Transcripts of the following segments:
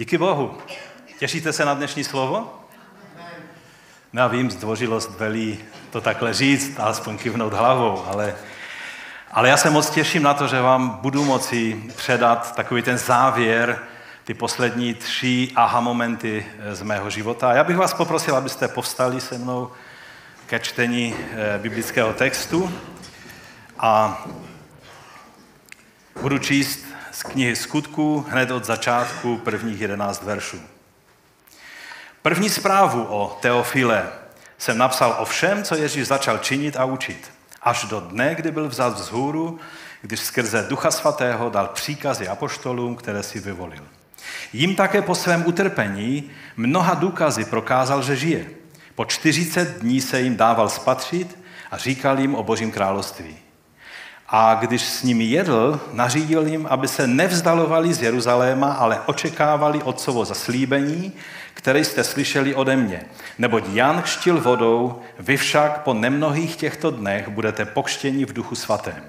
Díky Bohu. Těšíte se na dnešní slovo? Já vím, zdvořilost velí to takhle říct, alespoň kivnout hlavou, ale, ale já se moc těším na to, že vám budu moci předat takový ten závěr, ty poslední tři aha momenty z mého života. Já bych vás poprosil, abyste povstali se mnou ke čtení eh, biblického textu a budu číst z knihy Skutků hned od začátku prvních jedenáct veršů. První zprávu o Teofile jsem napsal o všem, co Ježíš začal činit a učit, až do dne, kdy byl vzat vzhůru, když skrze Ducha Svatého dal příkazy apoštolům, které si vyvolil. Jím také po svém utrpení mnoha důkazy prokázal, že žije. Po 40 dní se jim dával spatřit a říkal jim o Božím království. A když s nimi jedl, nařídil jim, aby se nevzdalovali z Jeruzaléma, ale očekávali otcovo zaslíbení, které jste slyšeli ode mě. Neboť Jan kštil vodou, vy však po nemnohých těchto dnech budete pokštěni v duchu svatém.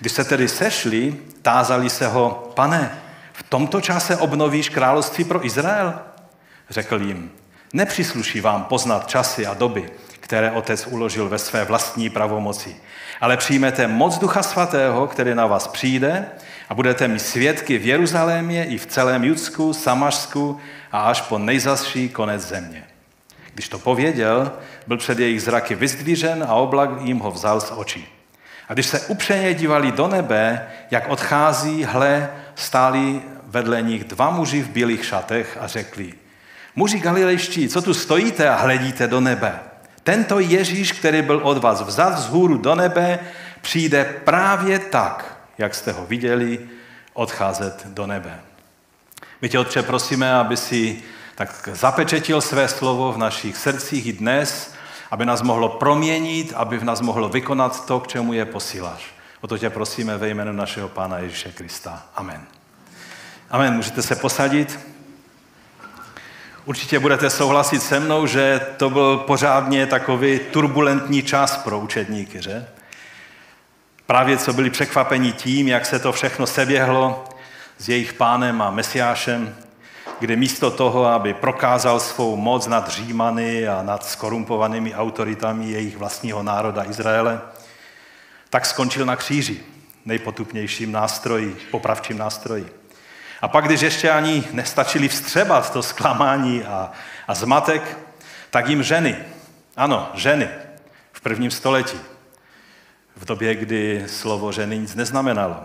Když se tedy sešli, tázali se ho, pane, v tomto čase obnovíš království pro Izrael? Řekl jim, nepřísluší vám poznat časy a doby, které otec uložil ve své vlastní pravomoci. Ale přijmete moc Ducha Svatého, který na vás přijde a budete mi svědky v Jeruzalémě i v celém Judsku, Samařsku a až po nejzasší konec země. Když to pověděl, byl před jejich zraky vyzdvířen a oblak jim ho vzal z očí. A když se upřeně dívali do nebe, jak odchází, hle, stáli vedle nich dva muži v bílých šatech a řekli, muži galilejští, co tu stojíte a hledíte do nebe? Tento Ježíš, který byl od vás vzat z hůru do nebe, přijde právě tak, jak jste ho viděli odcházet do nebe. My tě, Otče, prosíme, aby si tak zapečetil své slovo v našich srdcích i dnes, aby nás mohlo proměnit, aby v nás mohlo vykonat to, k čemu je posíláš. O to tě prosíme ve jménu našeho Pána Ježíše Krista. Amen. Amen. Můžete se posadit. Určitě budete souhlasit se mnou, že to byl pořádně takový turbulentní čas pro učedníky, že? Právě co byli překvapeni tím, jak se to všechno seběhlo s jejich pánem a mesiášem, kde místo toho, aby prokázal svou moc nad Římany a nad skorumpovanými autoritami jejich vlastního národa Izraele, tak skončil na kříži, nejpotupnějším nástroji, popravčím nástroji. A pak, když ještě ani nestačili vstřebat to zklamání a, a zmatek, tak jim ženy, ano, ženy v prvním století, v době, kdy slovo ženy nic neznamenalo,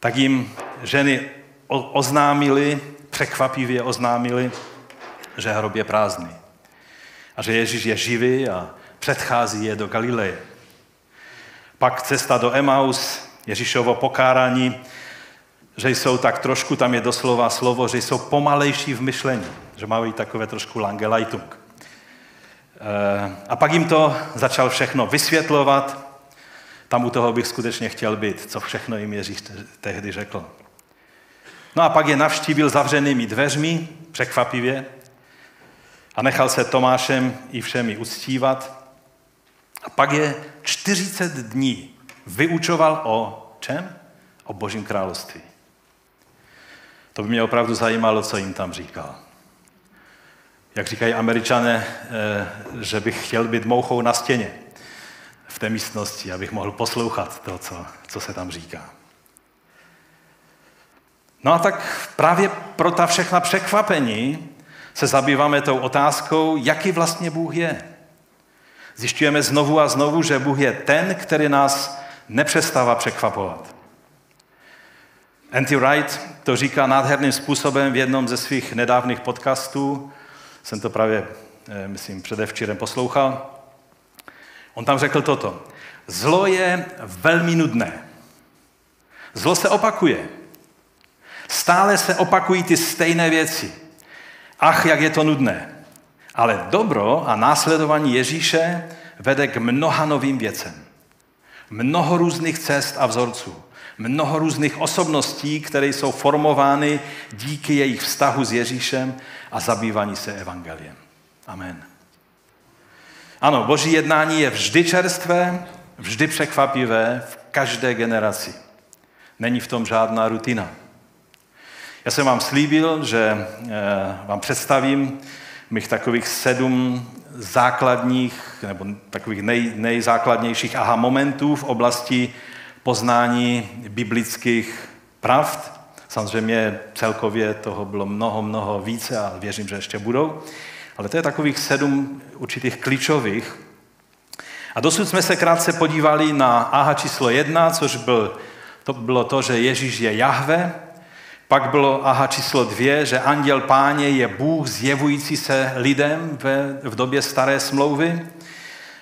tak jim ženy oznámili, překvapivě oznámili, že hrob je prázdný. A že Ježíš je živý a předchází je do Galileje. Pak cesta do Emaus, Ježíšovo pokárání, že jsou tak trošku, tam je doslova slovo, že jsou pomalejší v myšlení, že mají takové trošku langelajtung. Eh, a pak jim to začal všechno vysvětlovat, tam u toho bych skutečně chtěl být, co všechno jim Ježíš tehdy řekl. No a pak je navštívil zavřenými dveřmi, překvapivě, a nechal se Tomášem i všemi uctívat. A pak je 40 dní vyučoval o čem? O Božím království. To by mě opravdu zajímalo, co jim tam říkal. Jak říkají američané, eh, že bych chtěl být mouchou na stěně v té místnosti, abych mohl poslouchat to, co, co se tam říká. No a tak právě pro ta všechna překvapení se zabýváme tou otázkou, jaký vlastně Bůh je. Zjišťujeme znovu a znovu, že Bůh je ten, který nás nepřestává překvapovat. Andy Wright to říká nádherným způsobem v jednom ze svých nedávných podcastů. Jsem to právě, eh, myslím, předevčírem poslouchal. On tam řekl toto. Zlo je velmi nudné. Zlo se opakuje. Stále se opakují ty stejné věci. Ach, jak je to nudné. Ale dobro a následování Ježíše vede k mnoha novým věcem. Mnoho různých cest a vzorců mnoho různých osobností, které jsou formovány díky jejich vztahu s Ježíšem a zabývání se evangeliem. Amen. Ano, boží jednání je vždy čerstvé, vždy překvapivé v každé generaci. Není v tom žádná rutina. Já jsem vám slíbil, že vám představím mých takových sedm základních, nebo takových nej, nejzákladnějších aha momentů v oblasti poznání biblických pravd. Samozřejmě celkově toho bylo mnoho, mnoho více a věřím, že ještě budou. Ale to je takových sedm určitých klíčových. A dosud jsme se krátce podívali na aha číslo jedna, což byl, to bylo to, že Ježíš je Jahve, pak bylo aha číslo dvě, že anděl páně je Bůh zjevující se lidem v, v době staré smlouvy.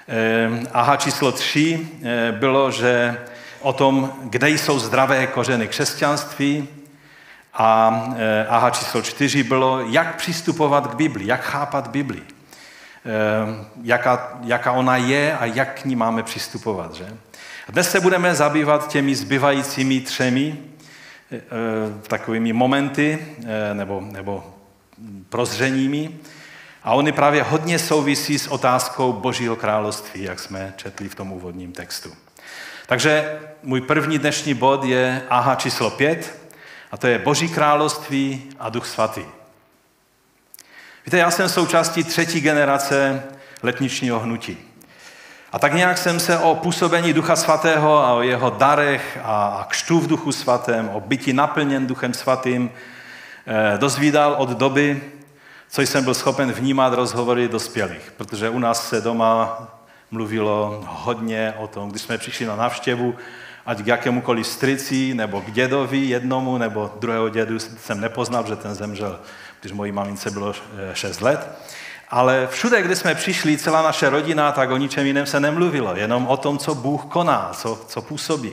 Ehm, aha číslo tři eh, bylo, že o tom, kde jsou zdravé kořeny křesťanství. A eh, aha číslo čtyři bylo, jak přistupovat k Bibli, jak chápat Bibli. Ehm, jaká, jaká ona je a jak k ní máme přistupovat. Že? Dnes se budeme zabývat těmi zbývajícími třemi, Eh, takovými momenty eh, nebo, nebo prozřeními. A oni právě hodně souvisí s otázkou Božího království, jak jsme četli v tom úvodním textu. Takže můj první dnešní bod je aha číslo pět, a to je Boží království a Duch Svatý. Víte, já jsem součástí třetí generace letničního hnutí. A tak nějak jsem se o působení Ducha Svatého a o jeho darech a kštu v Duchu Svatém, o bytí naplněn Duchem Svatým eh, dozvídal od doby, co jsem byl schopen vnímat rozhovory dospělých. Protože u nás se doma mluvilo hodně o tom, když jsme přišli na návštěvu, ať k jakémukoliv strici, nebo k dědovi jednomu, nebo druhého dědu jsem nepoznal, že ten zemřel, když mojí mamince bylo 6 eh, let. Ale všude, kde jsme přišli, celá naše rodina, tak o ničem jiném se nemluvilo, jenom o tom, co Bůh koná, co, co působí.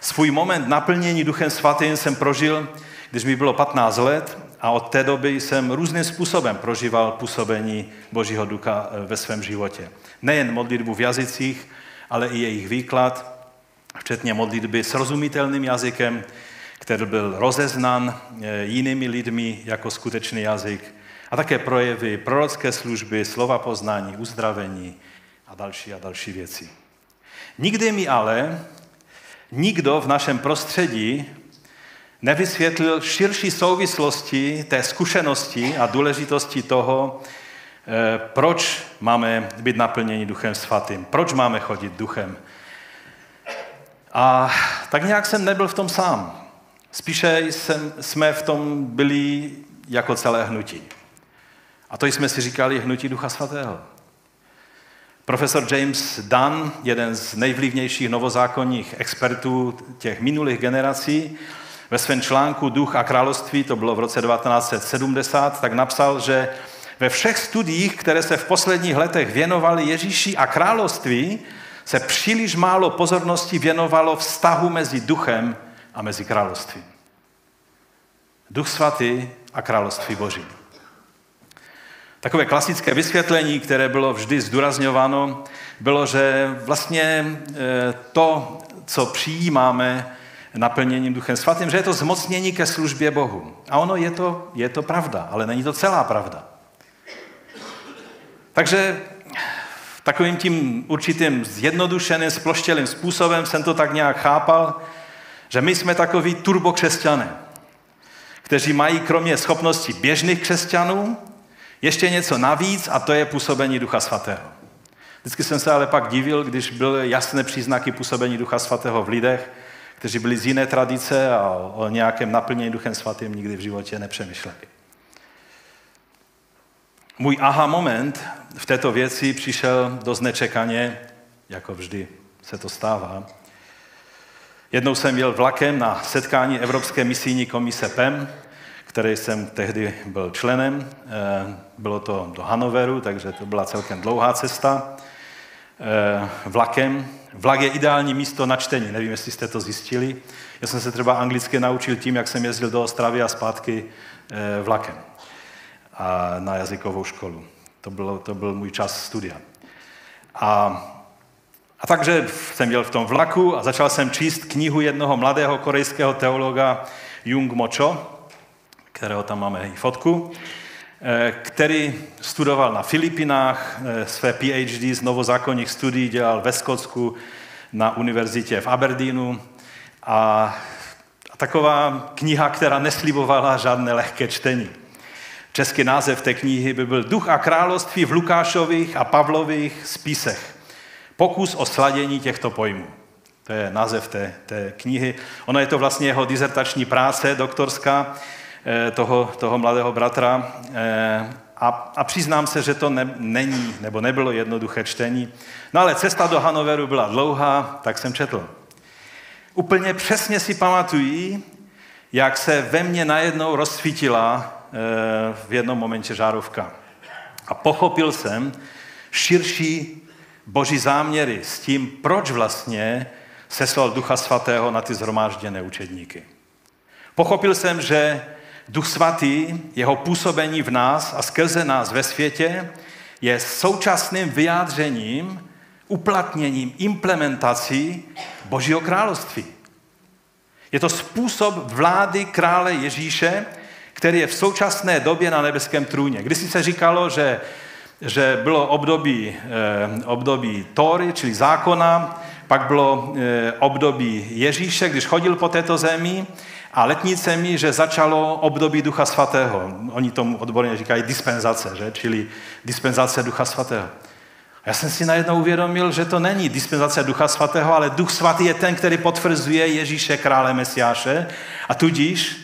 Svůj moment naplnění Duchem Svatým jsem prožil, když mi bylo 15 let a od té doby jsem různým způsobem prožíval působení Božího ducha eh, ve svém životě. Nejen modlitbu v jazycích, ale i jejich výklad, včetně modlitby s rozumitelným jazykem, který byl rozeznan eh, jinými lidmi jako skutečný jazyk a také projevy prorocké služby, slova poznání, uzdravení a další a další věci. Nikdy mi ale nikdo v našem prostředí nevysvětlil širší souvislosti té zkušenosti a důležitosti toho, eh, proč máme být naplněni Duchem Svatým, proč máme chodit duchem. A tak nějak jsem nebyl v tom sám. Spíše jsem, jsme v tom byli jako celé hnutí. A to jsme si říkali hnutí Ducha Svatého. Profesor James Dunn, jeden z nejvlivnějších novozákonních expertů těch minulých generací, ve svém článku Duch a království, to bylo v roce 1970, tak napsal, že ve všech studiích, které se v posledních letech věnovaly Ježíši a království, se příliš málo pozornosti věnovalo vztahu mezi duchem a mezi královstvím. Duch svatý a království boží. Takové klasické vysvětlení, které bylo vždy zdůrazňováno, bylo, že vlastně e, to, co přijímáme naplněním Duchem Svatým, že je to zmocnění ke službě Bohu. A ono je to, je to pravda, ale není to celá pravda. Takže takovým tím určitým zjednodušeným, sploštělým způsobem jsem to tak nějak chápal, že my jsme takový turbokřesťané, kteří mají kromě schopností běžných křesťanů ještě něco navíc a to je působení Ducha Svatého. Vždycky jsem se ale pak divil, když byly jasné příznaky působení Ducha Svatého v lidech, kteří byli z jiné tradice a o nějakém naplnění Duchem Svatým nikdy v životě nepřemýšleli. Můj aha moment v této věci přišel dost nečekaně, jako vždy se to stává. Jednou jsem jel vlakem na setkání Evropské misijní komise PEM, které jsem tehdy byl členem. Eh, bylo to do Hanoveru, takže to byla celkem dlouhá cesta eh, vlakem. Vlak je ideální místo na čtení, nevím, jestli jste to zjistili. Já jsem se třeba anglicky naučil tím, jak jsem jezdil do Ostravy a zpátky eh, vlakem a na jazykovou školu. To, bylo, to byl můj čas studia. A, a takže jsem jel v tom vlaku a začal jsem číst knihu jednoho mladého korejského teologa Jung Mocho, kterého tam máme i fotku, který studoval na Filipinách, eh, své PhD z novozákonních studií dělal ve Skotsku na univerzitě v Aberdeenu a Taková kniha, která neslibovala žádné lehké čtení. Český název té knihy by byl Duch a království v Lukášových a Pavlových spisech. Pokus o sladění těchto pojmů. To je název té, té knihy. Ono je to vlastně jeho dizertační práce doktorská eh, toho, toho mladého bratra. Eh, a, a přiznám se, že to ne, není, nebo nebylo jednoduché čtení. No ale cesta do Hanoveru byla dlouhá, tak jsem četl. Úplně přesně si pamatují, jak se ve mně najednou rozsvítila e, v jednom momentě žárovka. A pochopil jsem širší boží záměry s tím, proč vlastně seslal Ducha Svatého na ty zhromážděné učedníky. Pochopil jsem, že Duch Svatý, jeho působení v nás a skrze nás ve světě je současným vyjádřením, uplatněním, implementací Božího království. Je to způsob vlády krále Ježíše, který je v současné době na nebeském trůně. Když se říkalo, že, že bylo období, eh, období Tóry, čili zákona, pak bylo eh, období Ježíše, když chodil po této zemi a letnice mi, že začalo období Ducha Svatého. Oni tomu odborně říkají dispenzace, že? čili dispenzace Ducha Svatého. A já jsem si najednou uvědomil, že to není dispenzace Ducha Svatého, ale Duch Svatý je ten, který potvrzuje Ježíše krále Mesiáše a tudíž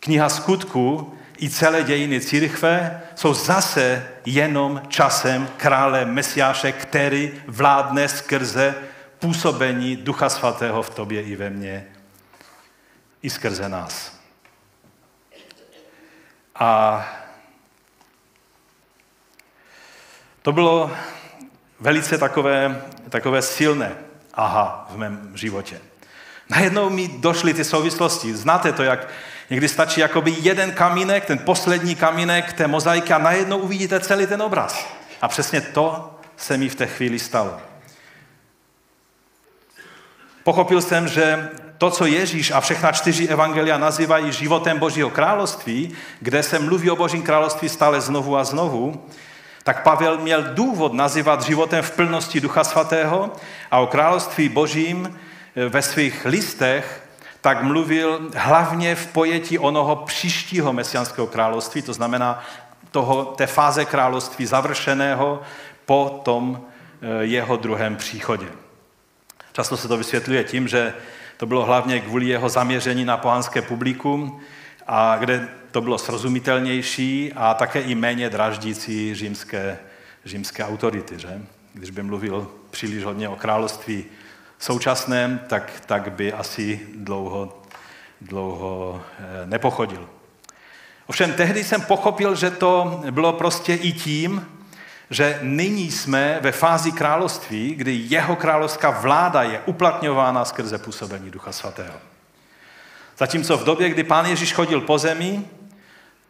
kniha skutku i celé dějiny církve jsou zase jenom časem krále Mesiáše, který vládne skrze působení Ducha Svatého v tobě i ve mně i skrze nás. A to bylo velice takové, takové silné aha v mém životě. Najednou mi došly ty souvislosti. Znáte to, jak někdy stačí jakoby jeden kamínek, ten poslední kamínek té mozaiky a najednou uvidíte celý ten obraz. A přesně to se mi v té chvíli stalo. Pochopil jsem, že to, co Ježíš a všechna čtyři evangelia nazývají životem Božího království, kde se mluví o Božím království stále znovu a znovu, tak Pavel měl důvod nazývat životem v plnosti Ducha Svatého a o království Božím eh, ve svých listech tak mluvil hlavně v pojetí onoho příštího mesianského království, to znamená toho, té fáze království završeného po tom eh, jeho druhém příchodě. Často se to vysvětluje tím, že to bylo hlavně kvůli jeho zaměření na pohanské publikum, a kde to bylo srozumitelnější a také i méně draždící římské, římské autority. Že? Když by mluvil příliš hodně o království současném, tak, tak by asi dlouho, dlouho eh, nepochodil. Ovšem tehdy jsem pochopil, že to bylo prostě i tím, že nyní jsme ve fázi království, kdy jeho královská vláda je uplatňována skrze působení Ducha Svatého. Zatímco v době, kdy pán Ježíš chodil po zemi,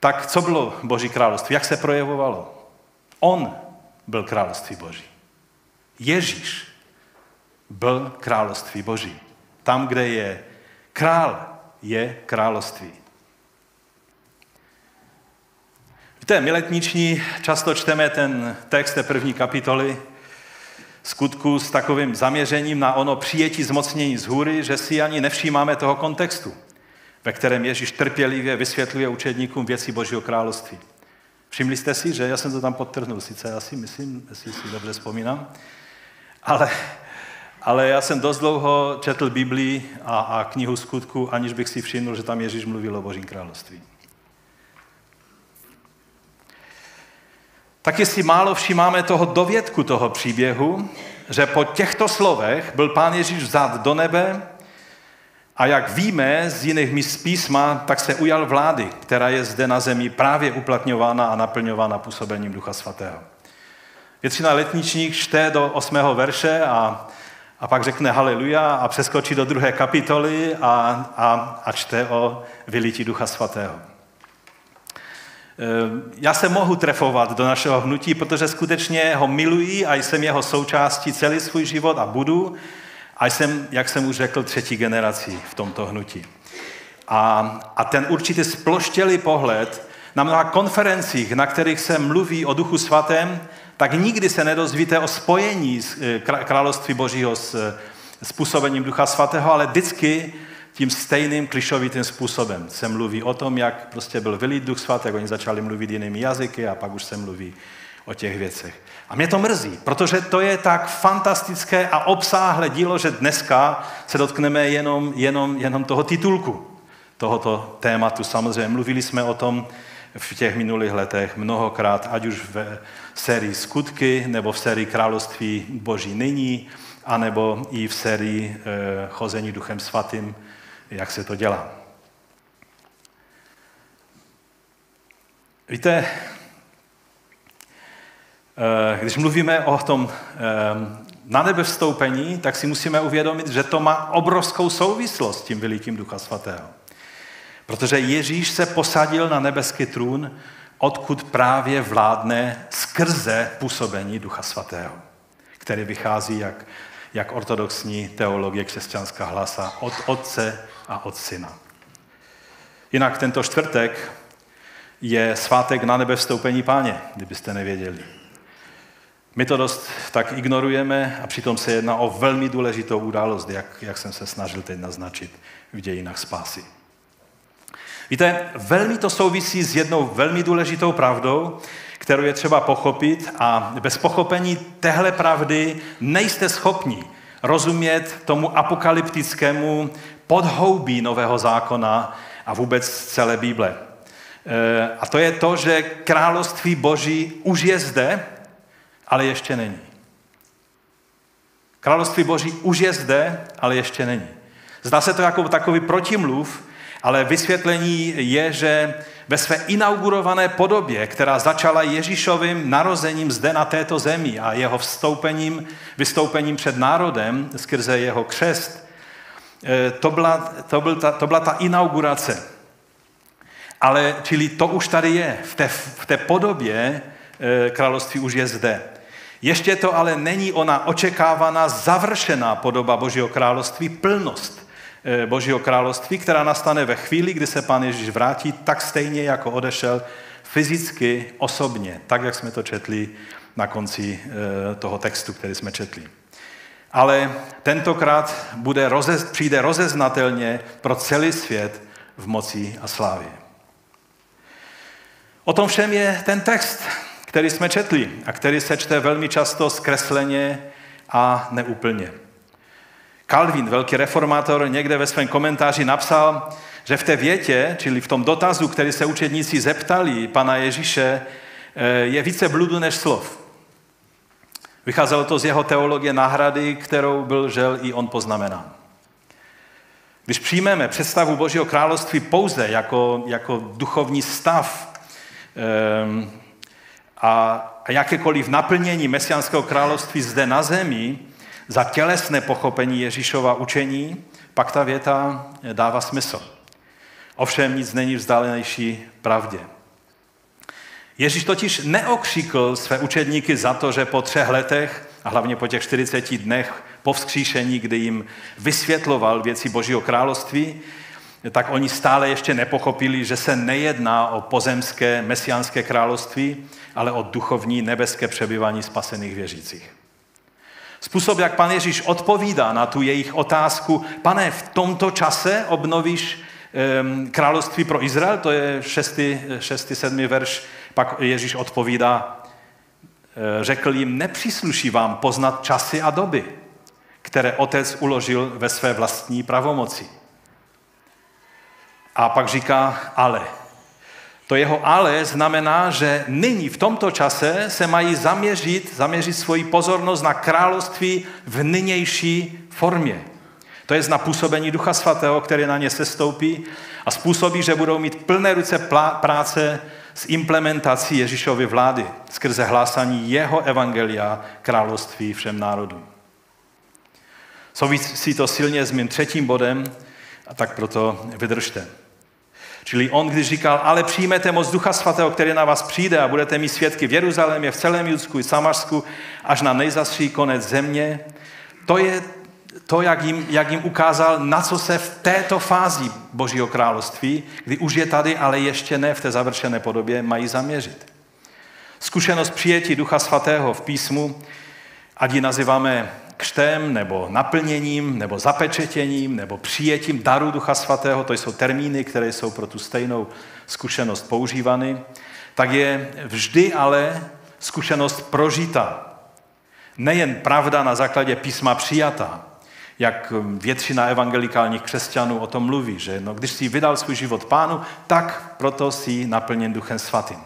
tak co bylo Boží království? Jak se projevovalo? On byl království Boží. Ježíš byl království Boží. Tam, kde je král, je království. Víte, my letniční často čteme ten text té první kapitoly skutku s takovým zaměřením na ono přijetí zmocnění z hůry, že si ani nevšímáme toho kontextu, ve kterém Ježíš trpělivě vysvětluje učedníkům věci Božího království. Všimli jste si, že já jsem to tam podtrhnul, sice si myslím, jestli si dobře vzpomínám, ale, ale já jsem dost dlouho četl Biblii a, a knihu skutku, aniž bych si všiml, že tam Ježíš mluvil o Božím království. Taky si málo všímáme toho dovědku toho příběhu, že po těchto slovech byl pán Ježíš vzat do nebe a jak víme z jiných míst písma, tak se ujal vlády, která je zde na zemi právě uplatňována a naplňována působením Ducha Svatého. Většina letničních čte do 8. verše a, a pak řekne haleluja a přeskočí do druhé kapitoly a, a, a čte o vylití Ducha Svatého. Eh, já se mohu trefovat do našeho hnutí, protože skutečně ho miluji a jsem jeho součástí celý svůj život a budu. A jsem, jak jsem už řekl, třetí generací v tomto hnutí. A, a ten určitě sploštělý pohled na mnoha konferencích, na kterých se mluví o Duchu Svatém, tak nikdy se nedozvíte o spojení eh, království Božího s, s působením Ducha Svatého, ale vždycky tím stejným klišovitým způsobem. Se mluví o tom, jak prostě byl vylít duch svatý, jak oni začali mluvit jinými jazyky a pak už se mluví o těch věcech. A mě to mrzí, protože to je tak fantastické a obsáhlé dílo, že dneska se dotkneme jenom, jenom, jenom toho titulku tohoto tématu. Samozřejmě mluvili jsme o tom v těch minulých letech mnohokrát, ať už v sérii Skutky, nebo v sérii Království Boží nyní, anebo i v sérii e, Chození duchem svatým, jak se to dělá. Víte, e, když mluvíme o tom e, na nebe vstoupení, tak si musíme uvědomit, že to má obrovskou souvislost s tím velikým Ducha Svatého. Protože Ježíš se posadil na nebeský trůn, odkud právě vládne skrze působení Ducha Svatého, který vychází, jak, jak ortodoxní teologie křesťanská hlasa, od Otce a od Syna. Jinak tento čtvrtek je svátek na nebe vstoupení páně, kdybyste nevěděli. My to dost tak ignorujeme a přitom se jedná o velmi důležitou událost, jak, jak jsem se snažil teď naznačit v dějinách spásy. Víte, velmi to souvisí s jednou velmi důležitou pravdou, kterou je třeba pochopit a bez pochopení téhle pravdy nejste schopni rozumět tomu apokalyptickému podhoubí Nového zákona a vůbec celé Bible. E, a to je to, že království Boží už je zde, ale ještě není. Království Boží už je zde, ale ještě není. Zdá se to jako takový protimluv, ale vysvětlení je, že ve své inaugurované podobě, která začala Ježíšovým narozením zde na této zemi a jeho vstoupením, vystoupením před národem skrze jeho křest, to byla, to, byl ta, to byla ta inaugurace. Ale, čili to už tady je, v té, v té podobě eh, království už je zde. Ještě to ale není ona očekávaná, završená podoba Božího království, plnost Eh, Božího království, která nastane ve chvíli, kdy se Pán Ježíš vrátí, tak stejně jako odešel fyzicky, osobně, tak jak jsme to četli na konci eh, toho textu, který jsme četli. Ale tentokrát bude rozez, přijde rozeznatelně pro celý svět v moci a slávě. O tom všem je ten text, který jsme četli a který se čte velmi často zkresleně a neúplně. Calvin, velký reformátor, někde ve svém komentáři napsal, že v té větě, čili v tom dotazu, který se učedníci zeptali pana Ježíše, eh, je více bludu než slov. Vycházelo to z jeho teologie náhrady, kterou byl žel i on poznamenán. Když přijmeme představu Božího království pouze jako, jako duchovní stav um, a, jakékoliv naplnění mesiánského království zde na zemi, za tělesné pochopení Ježíšova učení, pak ta věta dává smysl. Ovšem nic není vzdálenější pravdě. Ježíš totiž neokřikl své učedníky za to, že po třech letech, a hlavně po těch 40 dnech po vzkříšení, kdy jim vysvětloval věci Božího království, tak oni stále ještě nepochopili, že se nejedná o pozemské mesiánské království, ale o duchovní nebeské přebyvání spasených věřících. Způsob, jak pan Ježíš odpovídá na tu jejich otázku, pane, v tomto čase obnovíš království pro Izrael, to je 6. 6. 7. verš, pak Ježíš odpovídá, e, řekl jim, nepřísluší vám poznat časy a doby, které otec uložil ve své vlastní pravomoci. A pak říká, ale to jeho ale znamená, že nyní v tomto čase se mají zaměřit, zaměřit svoji pozornost na království v nynější formě. To je na působení Ducha Svatého, který na ně sestoupí a způsobí, že budou mít plné ruce práce s implementací Ježíšovy vlády skrze hlásání jeho evangelia království všem národům. Souvisí to silně s mým třetím bodem, a tak proto vydržte. Čili on, když říkal, ale přijmete moc Ducha Svatého, který na vás přijde a budete mít svědky v Jeruzalémě, v celém Judsku i Samařsku, až na nejzastší konec země, to je to, jak jim, jak jim ukázal, na co se v této fázi Božího království, kdy už je tady, ale ještě ne v té završené podobě, mají zaměřit. Zkušenost přijetí Ducha Svatého v písmu, ať ji nazýváme křtem, nebo naplněním, nebo zapečetěním, nebo přijetím daru Ducha Svatého, to jsou termíny, které jsou pro tu stejnou zkušenost používány, tak je vždy ale zkušenost prožita. Nejen pravda na základě písma přijatá, jak většina evangelikálních křesťanů o tom mluví, že no, když si vydal svůj život pánu, tak proto si naplněn Duchem Svatým.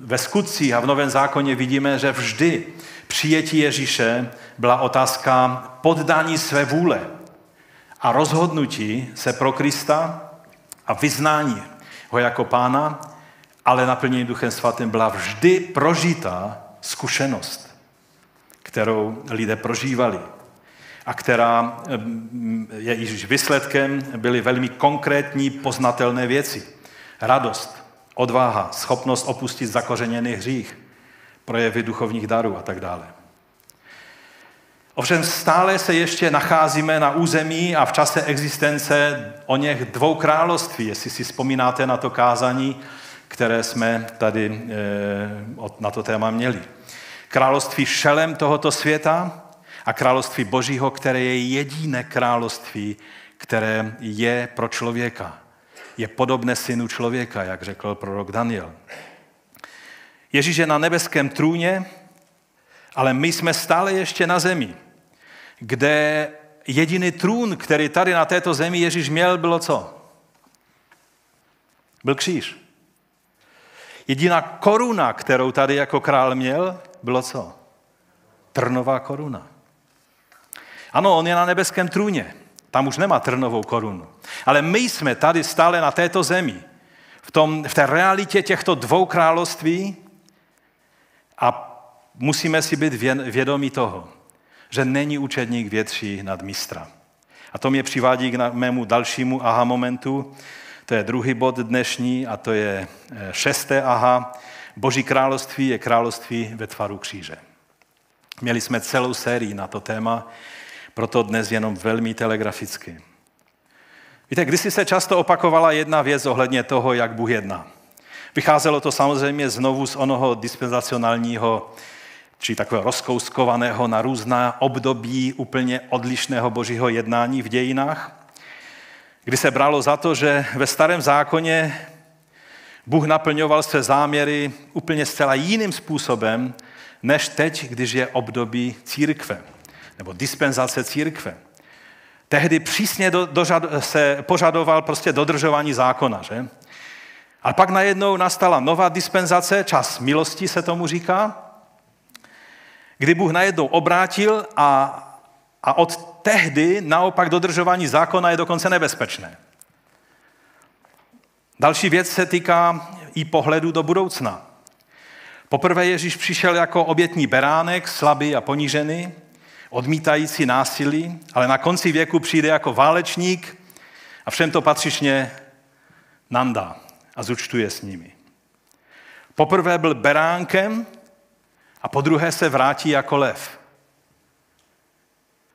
Ve skutcích a v Novém zákoně vidíme, že vždy přijetí Ježíše byla otázka poddání své vůle a rozhodnutí se pro Krista a vyznání ho jako pána, ale naplnění Duchem Svatým byla vždy prožitá zkušenost, kterou lidé prožívali a která je již výsledkem, byly velmi konkrétní, poznatelné věci. Radost, odvaha, schopnost opustit zakořeněný hřích, projevy duchovních darů a tak dále. Ovšem stále se ještě nacházíme na území a v čase existence o něch dvou království, jestli si vzpomínáte na to kázání, které jsme tady eh, na to téma měli. Království šelem tohoto světa a království Božího, které je jediné království, které je pro člověka. Je podobné synu člověka, jak řekl prorok Daniel. Ježíš je na nebeském trůně, ale my jsme stále ještě na zemi, kde jediný trůn, který tady na této zemi Ježíš měl, bylo co? Byl kříž. Jediná koruna, kterou tady jako král měl, bylo co? Trnová koruna. Ano, on je na nebeském trůně. Tam už nemá trnovou korunu. Ale my jsme tady stále na této zemi, v, tom, v té realitě těchto dvou království a musíme si být vědomí toho, že není učedník větší nad mistra. A to mě přivádí k mému dalšímu aha momentu. To je druhý bod dnešní a to je eh, šesté aha. Boží království je království ve tvaru kříže. Měli jsme celou sérii na to téma proto dnes jenom velmi telegraficky. Víte, kdysi se často opakovala jedna věc ohledně toho, jak Bůh jedná. Vycházelo to samozřejmě znovu z onoho dispenzacionálního, či takového rozkouskovaného na různá období úplně odlišného božího jednání v dějinách, kdy se bralo za to, že ve starém zákoně Bůh naplňoval své záměry úplně zcela jiným způsobem, než teď, když je období církve nebo dispenzace církve. Tehdy přísně do, dožad, se požadoval prostě dodržování zákona, že? A pak najednou nastala nová dispenzace, čas milosti se tomu říká, kdy Bůh najednou obrátil a, a od tehdy naopak dodržování zákona je dokonce nebezpečné. Další věc se týká i pohledu do budoucna. Poprvé Ježíš přišel jako obětní beránek, slabý a ponížený, odmítající násilí, ale na konci věku přijde jako válečník a všem to patřičně nandá a zúčtuje s nimi. Poprvé byl beránkem a po druhé se vrátí jako lev.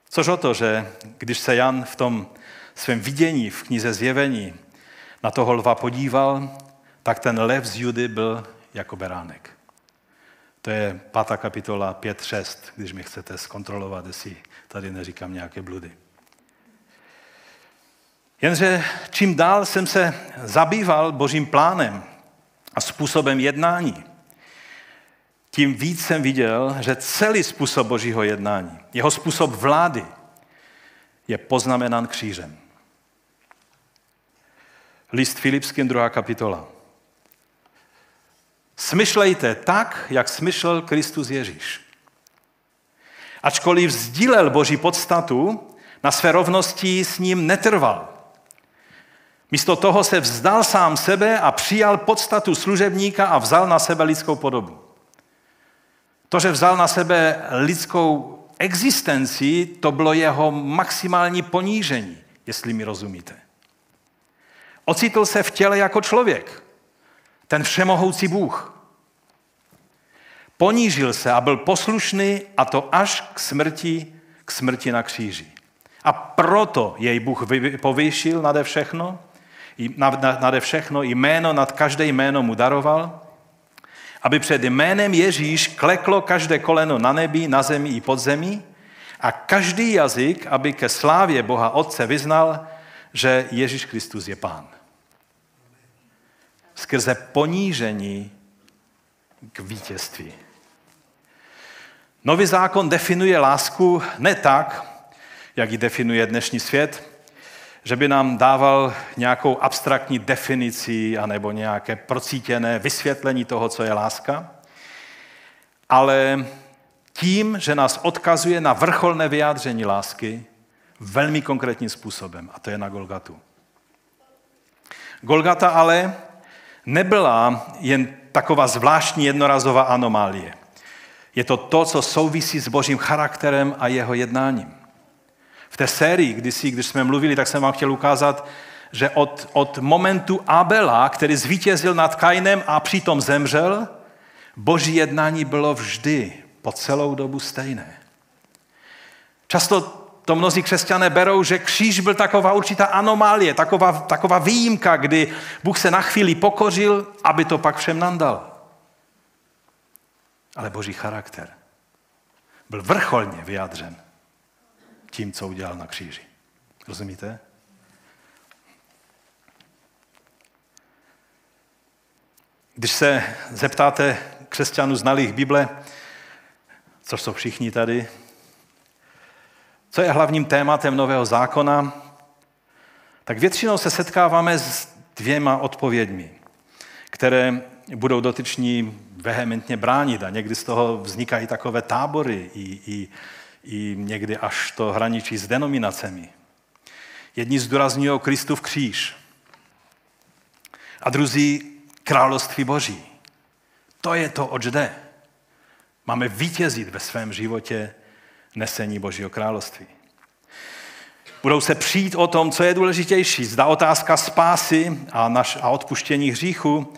Což o to, že když se Jan v tom svém vidění v knize Zjevení na toho lva podíval, tak ten lev z Judy byl jako beránek. To je pátá kapitola 5.6, když mi chcete zkontrolovat, jestli tady neříkám nějaké bludy. Jenže čím dál jsem se zabýval božím plánem a způsobem jednání, tím víc jsem viděl, že celý způsob božího jednání, jeho způsob vlády, je poznamenán křížem. List Filipským, druhá kapitola. Smyšlejte tak, jak smyšlel Kristus Ježíš. Ačkoliv sdílel Boží podstatu, na své rovnosti s ním netrval. Místo toho se vzdal sám sebe a přijal podstatu služebníka a vzal na sebe lidskou podobu. To, že vzal na sebe lidskou existenci, to bylo jeho maximální ponížení, jestli mi rozumíte. Ocitl se v těle jako člověk, ten všemohoucí Bůh. Ponížil se a byl poslušný a to až k smrti, k smrti na kříži. A proto jej Bůh povýšil nade všechno, nade všechno, jméno nad každé jméno mu daroval, aby před jménem Ježíš kleklo každé koleno na nebi, na zemi i pod zemí a každý jazyk, aby ke slávě Boha Otce vyznal, že Ježíš Kristus je Pán. Skrze ponížení k vítězství. Nový zákon definuje lásku ne tak, jak ji definuje dnešní svět, že by nám dával nějakou abstraktní definici anebo nějaké procítěné vysvětlení toho, co je láska, ale tím, že nás odkazuje na vrcholné vyjádření lásky velmi konkrétním způsobem, a to je na Golgatu. Golgata ale nebyla jen taková zvláštní jednorazová anomálie. Je to to, co souvisí s božím charakterem a jeho jednáním. V té sérii, kdysi, když jsme mluvili, tak jsem vám chtěl ukázat, že od, od momentu Abela, který zvítězil nad Kainem a přitom zemřel, boží jednání bylo vždy po celou dobu stejné. Často to mnozí křesťané berou, že kříž byl taková určitá anomálie, taková, taková výjimka, kdy Bůh se na chvíli pokořil, aby to pak všem nandal. Ale boží charakter byl vrcholně vyjádřen tím, co udělal na kříži. Rozumíte? Když se zeptáte křesťanů znalých Bible, co jsou všichni tady, co je hlavním tématem Nového zákona, tak většinou se setkáváme s dvěma odpověďmi, které budou dotyční vehementně bránit a někdy z toho vznikají takové tábory i, i, i někdy až to hraničí s denominacemi. Jedni zdůrazňují Kristův kříž a druzí království Boží. To je to, oč jde. Máme vítězit ve svém životě nesení Božího království. Budou se přijít o tom, co je důležitější. Zda otázka spásy a, naš, a odpuštění hříchu,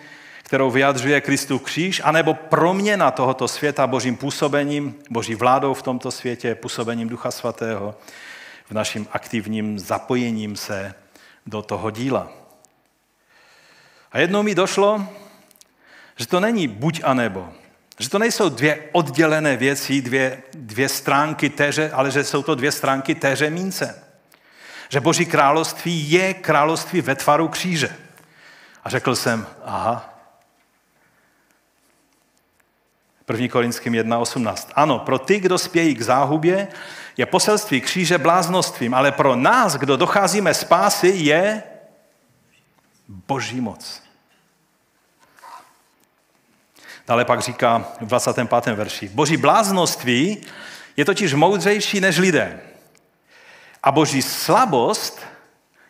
kterou vyjadřuje Kristův kříž, anebo proměna tohoto světa božím působením, boží vládou v tomto světě, působením Ducha Svatého, v naším aktivním zapojením se do toho díla. A jednou mi došlo, že to není buď a nebo. Že to nejsou dvě oddělené věci, dvě, dvě stránky téže, ale že jsou to dvě stránky téže mince. Že Boží království je království ve tvaru kříže. A řekl jsem, aha, 1. Korinským 1.18. Ano, pro ty, kdo spějí k záhubě, je poselství kříže bláznostvím, ale pro nás, kdo docházíme spásy, je boží moc. Dále pak říká v 25. verši. Boží bláznoství je totiž moudřejší než lidé. A boží slabost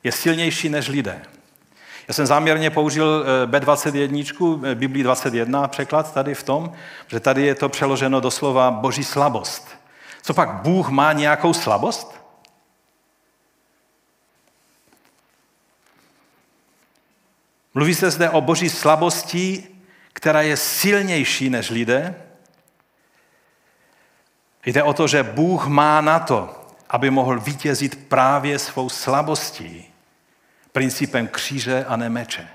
je silnější než lidé. Já jsem záměrně použil eh, B21, eh, Biblii 21 překlad tady v tom, že tady je to přeloženo doslova boží slabost. Co pak, Bůh má nějakou slabost? Mluví se zde o boží slabosti která je silnější než lidé. Jde o to, že Bůh má na to, aby mohl vítězit právě svou slabostí, principem kříže a nemeče.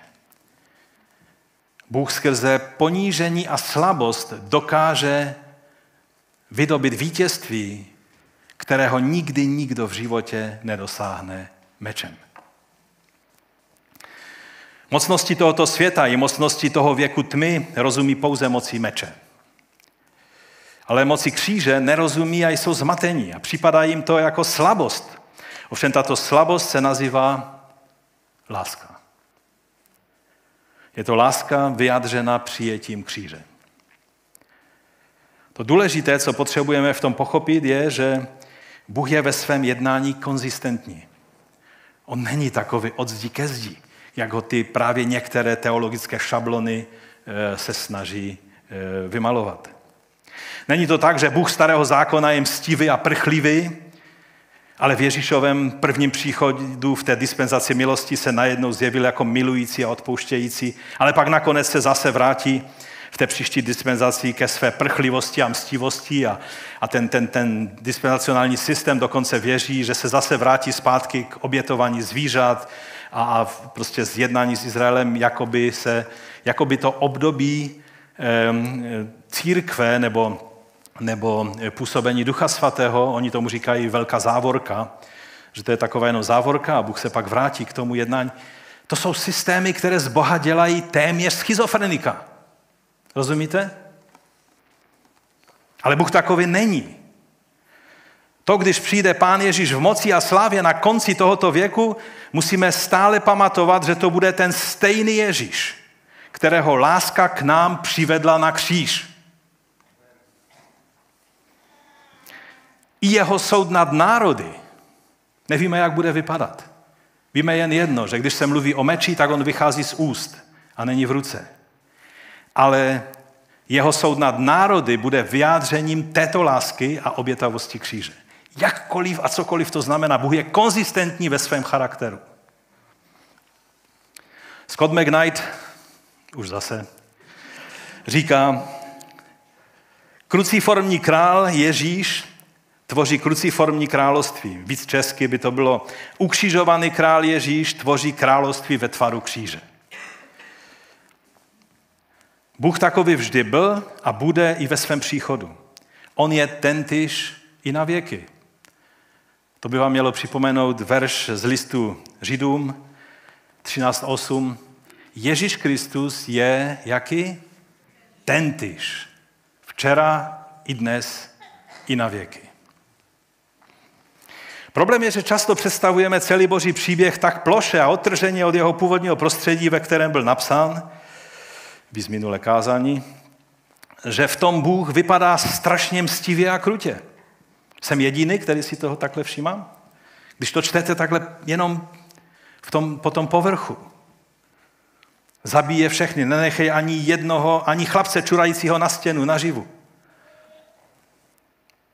Bůh skrze ponížení a slabost dokáže vydobit vítězství, kterého nikdy nikdo v životě nedosáhne mečem. Mocnosti tohoto světa i mocnosti toho věku tmy rozumí pouze mocí meče. Ale moci kříže nerozumí a jsou zmatení a připadá jim to jako slabost. Ovšem tato slabost se nazývá láska. Je to láska vyjádřena přijetím kříže. To důležité, co potřebujeme v tom pochopit, je, že Bůh je ve svém jednání konzistentní. On není takový od zdi ke zdi jak ho ty právě některé teologické šablony eh, se snaží eh, vymalovat. Není to tak, že Bůh starého zákona je mstivý a prchlivý, ale v Ježíšovém prvním příchodu v té dispenzaci milosti se najednou zjevil jako milující a odpouštějící, ale pak nakonec se zase vrátí v té příští dispenzaci ke své prchlivosti a mstivosti a, a ten, ten, ten dispenzacionální systém dokonce věří, že se zase vrátí zpátky k obětování zvířat, a, a prostě zjednání s Izraelem, jakoby, se, jakoby to období e, církve nebo nebo působení Ducha Svatého, oni tomu říkají velká závorka, že to je taková jenom závorka a Bůh se pak vrátí k tomu jednání. To jsou systémy, které z Boha dělají téměř schizofrenika. Rozumíte? Ale Bůh takový není. To, když přijde Pán Ježíš v moci a slávě na konci tohoto věku, musíme stále pamatovat, že to bude ten stejný Ježíš, kterého láska k nám přivedla na kříž. I jeho soud nad národy. Nevíme, jak bude vypadat. Víme jen jedno, že když se mluví o meči, tak on vychází z úst a není v ruce. Ale jeho soud nad národy bude vyjádřením této lásky a obětavosti kříže. Jakkoliv a cokoliv to znamená, Bůh je konzistentní ve svém charakteru. Scott McKnight, už zase, říká, kruciformní král Ježíš tvoří kruciformní království. Víc česky by to bylo ukřižovaný král Ježíš tvoří království ve tvaru kříže. Bůh takový vždy byl a bude i ve svém příchodu. On je tentýž i na věky. To by vám mělo připomenout verš z listu Židům 13.8. Ježíš Kristus je jaký? Tentýž. Včera i dnes i na věky. Problém je, že často představujeme celý boží příběh tak ploše a odtrženě od jeho původního prostředí, ve kterém byl napsán, víc minulé kázání, že v tom Bůh vypadá strašně mstivě a krutě. Jsem jediný, který si toho takhle všímám? Když to čtete takhle jenom v tom, po tom povrchu. Zabíje všechny, nenechej ani jednoho, ani chlapce čurajícího na stěnu, naživu.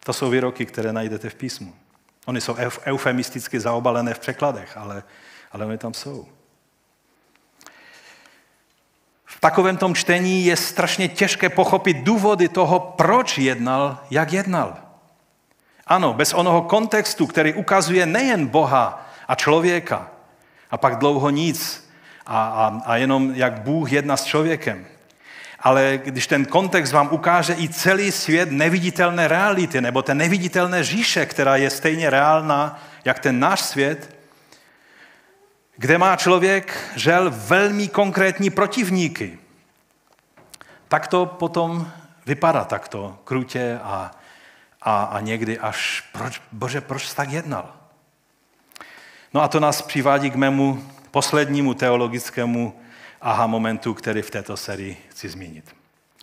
To jsou výroky, které najdete v písmu. Oni jsou eufemisticky zaobalené v překladech, ale, ale oni tam jsou. V takovém tom čtení je strašně těžké pochopit důvody toho, proč jednal, jak jednal. Ano, bez onoho kontextu, který ukazuje nejen Boha a člověka, a pak dlouho nic, a, a, a jenom jak Bůh jedná s člověkem. Ale když ten kontext vám ukáže i celý svět neviditelné reality, nebo ten neviditelné říše, která je stejně reálná, jak ten náš svět, kde má člověk, žel, velmi konkrétní protivníky, tak to potom vypadá takto krutě a, a, a někdy až, proč, bože, proč tak jednal? No a to nás přivádí k mému poslednímu teologickému aha momentu, který v této sérii chci zmínit.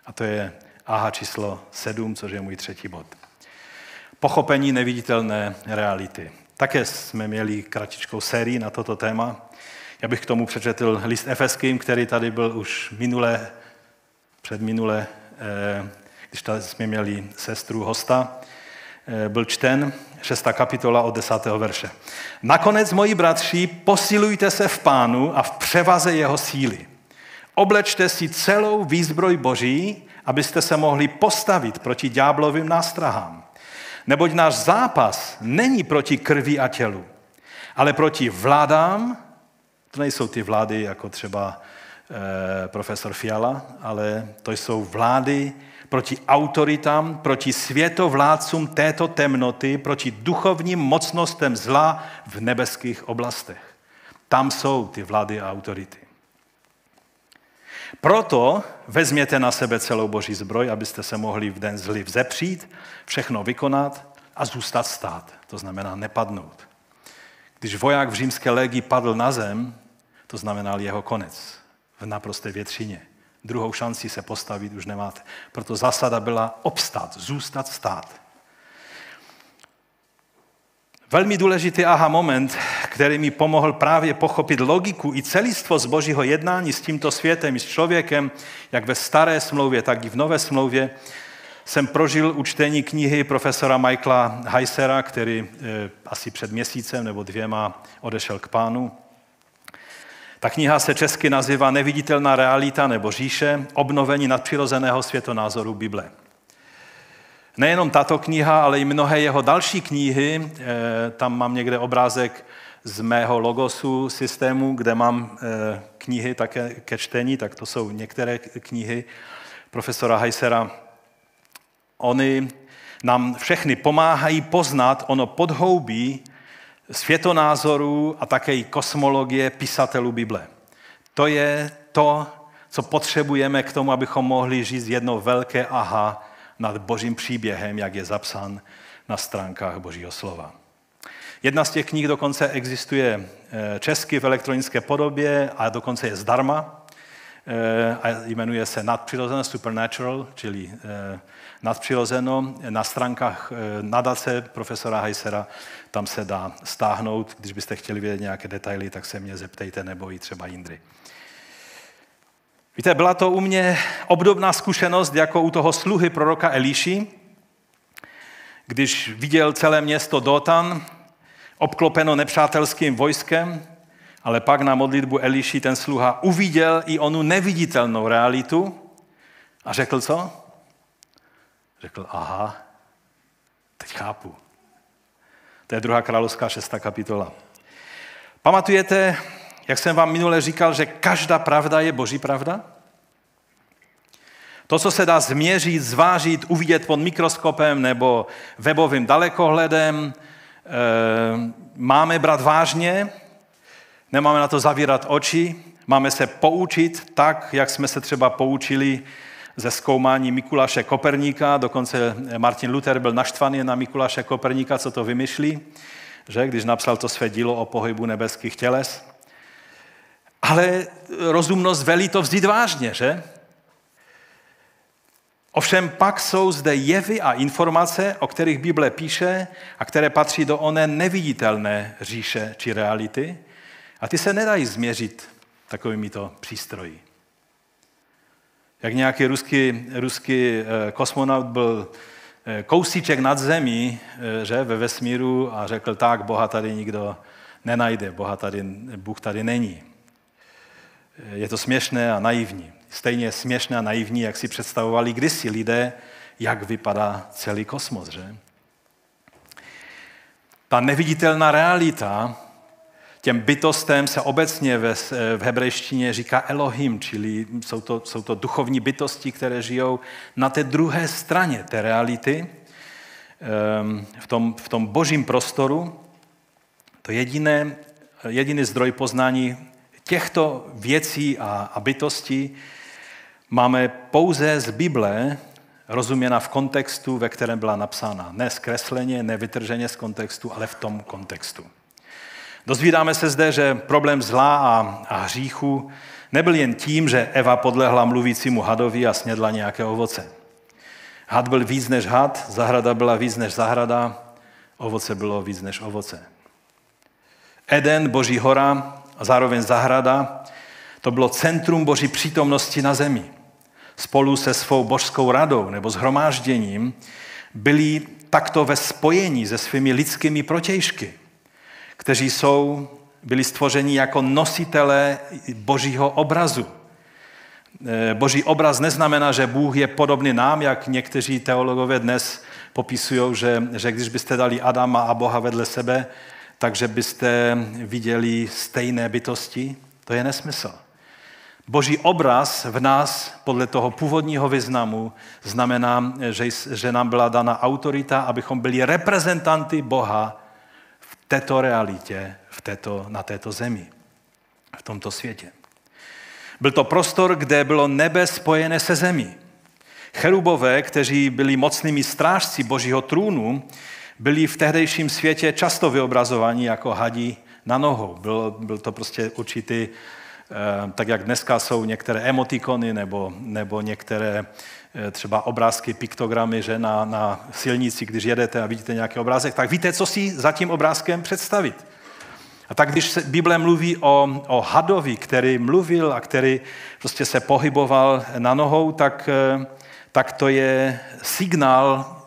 A to je aha číslo 7, což je můj třetí bod. Pochopení neviditelné reality. Také jsme měli kratičkou sérii na toto téma. Já bych k tomu přečetl list Efeským, který tady byl už minule, předminule, eh, když tady jsme měli sestru hosta, eh, byl čten, 6. kapitola od 10. verše. Nakonec, moji bratři, posilujte se v pánu a v převaze jeho síly. Oblečte si celou výzbroj boží, abyste se mohli postavit proti ďáblovým nástrahám. Neboť náš zápas není proti krvi a tělu, ale proti vládám, to nejsou ty vlády jako třeba e, profesor Fiala, ale to jsou vlády proti autoritám, proti světovládcům této temnoty, proti duchovním mocnostem zla v nebeských oblastech. Tam jsou ty vlády a autority. Proto vezměte na sebe celou boží zbroj, abyste se mohli v den zli vzepřít, všechno vykonat a zůstat stát. To znamená nepadnout. Když voják v římské legii padl na zem, to znamenal jeho konec v naprosté většině. Druhou šanci se postavit už nemáte. Proto zásada byla obstat, zůstat stát. Velmi důležitý aha moment, který mi pomohl právě pochopit logiku i celistvo z božího jednání s tímto světem i s člověkem, jak ve staré smlouvě, tak i v nové smlouvě, jsem prožil učtení knihy profesora Michaela Heisera, který eh, asi před měsícem nebo dvěma odešel k pánu. Ta kniha se česky nazývá Neviditelná realita nebo říše, obnovení nadpřirozeného světonázoru Bible. Nejenom tato kniha, ale i mnohé jeho další knihy, eh, tam mám někde obrázek z mého logosu systému, kde mám eh, knihy také ke čtení, tak to jsou některé knihy profesora Heisera. Oni nám všechny pomáhají poznat ono podhoubí světonázorů a také i kosmologie pisatelů Bible. To je to, co potřebujeme k tomu, abychom mohli říct jedno velké aha nad božím příběhem, jak je zapsán na stránkách božího slova. Jedna z těch knih dokonce existuje eh, česky v elektronické podobě a dokonce je zdarma. Eh, a jmenuje se Nadpřirozené Supernatural, čili eh, nadpřirozeno. Na stránkách nadace profesora Heisera tam se dá stáhnout. Když byste chtěli vědět nějaké detaily, tak se mě zeptejte nebo i třeba Jindry. Víte, byla to u mě obdobná zkušenost jako u toho sluhy proroka Elíši, když viděl celé město Dotan, obklopeno nepřátelským vojskem, ale pak na modlitbu Eliši ten sluha uviděl i onu neviditelnou realitu a řekl co? Řekl, aha, teď chápu. To je druhá královská šestá kapitola. Pamatujete, jak jsem vám minule říkal, že každá pravda je boží pravda? To, co se dá změřit, zvážit, uvidět pod mikroskopem nebo webovým dalekohledem, eh, máme brát vážně, nemáme na to zavírat oči, máme se poučit tak, jak jsme se třeba poučili ze zkoumání Mikuláše Koperníka, dokonce Martin Luther byl naštvaný na Mikuláše Koperníka, co to vymyšlí, že, když napsal to své dílo o pohybu nebeských těles. Ale rozumnost velí to vzít vážně, že? Ovšem pak jsou zde jevy a informace, o kterých Bible píše a které patří do oné neviditelné říše či reality a ty se nedají změřit takovými to přístroji. Jak nějaký ruský, ruský eh, kosmonaut byl eh, kousíček nad zemí, eh, že, ve vesmíru a řekl, tak, Boha tady nikdo nenajde, Boha tady, Bůh tady není. Je to směšné a naivní stejně směšné a naivní, jak si představovali kdysi lidé, jak vypadá celý kosmos. Že? Ta neviditelná realita těm bytostem se obecně ve, v hebrejštině říká Elohim, čili jsou to, jsou to duchovní bytosti, které žijou na té druhé straně té reality, ehm, v tom, v tom božím prostoru. To jediné, jediný zdroj poznání těchto věcí a, bytostí máme pouze z Bible rozuměna v kontextu, ve kterém byla napsána. Ne zkresleně, ne vytrženě z kontextu, ale v tom kontextu. Dozvídáme se zde, že problém zla a, a hříchu nebyl jen tím, že Eva podlehla mluvícímu hadovi a snědla nějaké ovoce. Had byl víc než had, zahrada byla víc než zahrada, ovoce bylo víc než ovoce. Eden, boží hora a zároveň zahrada, to bylo centrum boží přítomnosti na zemi spolu se svou božskou radou nebo zhromážděním byli takto ve spojení se svými lidskými protějšky, kteří jsou, byli stvořeni jako nositelé božího obrazu. E, boží obraz neznamená, že Bůh je podobný nám, jak někteří teologové dnes popisují, že, že když byste dali Adama a Boha vedle sebe, takže byste viděli stejné bytosti. To je nesmysl. Boží obraz v nás podle toho původního významu znamená, že, že nám byla dána autorita, abychom byli reprezentanty Boha v této realitě, v této, na této zemi, v tomto světě. Byl to prostor, kde bylo nebe spojené se zemí. Cherubové, kteří byli mocnými strážci Božího trůnu, byli v tehdejším světě často vyobrazováni jako hadí na nohou. Byl, byl to prostě určitý Eh, tak jak dneska jsou některé emotikony nebo, nebo některé eh, třeba obrázky, piktogramy, že na, na silnici, když jedete a vidíte nějaký obrázek, tak víte, co si za tím obrázkem představit. A tak když se Bible mluví o, o hadovi, který mluvil a který prostě se pohyboval na nohou, tak, eh, tak to je signál,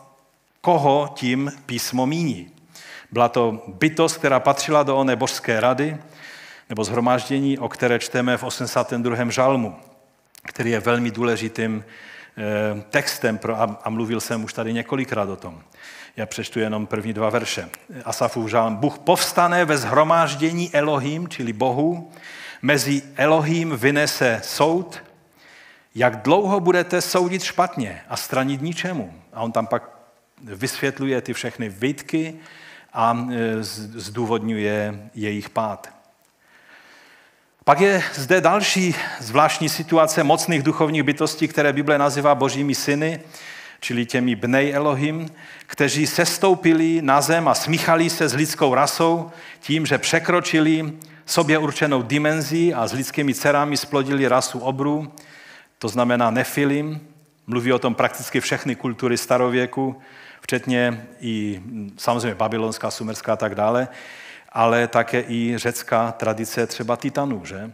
koho tím písmo míní. Byla to bytost, která patřila do oné božské rady, nebo zhromáždění, o které čteme v 82. žalmu, který je velmi důležitým eh, textem pro, a mluvil jsem už tady několikrát o tom. Já přečtu jenom první dva verše. Asafův žalm. Bůh povstane ve zhromáždění Elohim, čili Bohu, mezi Elohim vynese soud, jak dlouho budete soudit špatně a stranit ničemu. A on tam pak vysvětluje ty všechny výtky a e, zdůvodňuje jejich pád. Pak je zde další zvláštní situace mocných duchovních bytostí, které Bible nazývá božími syny, čili těmi Bnej Elohim, kteří sestoupili na zem a smíchali se s lidskou rasou tím, že překročili sobě určenou dimenzí a s lidskými dcerami splodili rasu obrů, to znamená nefilim. Mluví o tom prakticky všechny kultury starověku, včetně i samozřejmě babylonská, sumerská a tak dále, ale také i řecká tradice třeba titanů, že?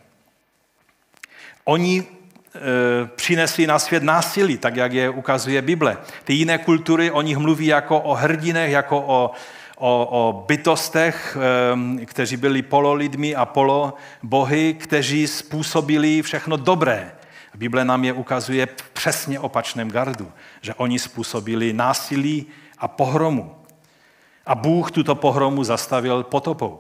Oni e, přinesli na svět násilí, tak jak je ukazuje Bible. Ty jiné kultury o nich mluví jako o hrdinech, jako o, o, o bytostech, e, kteří byli pololidmi a polobohy, kteří způsobili všechno dobré. Bible nám je ukazuje v přesně opačném gardu, že oni způsobili násilí a pohromu. A Bůh tuto pohromu zastavil potopou.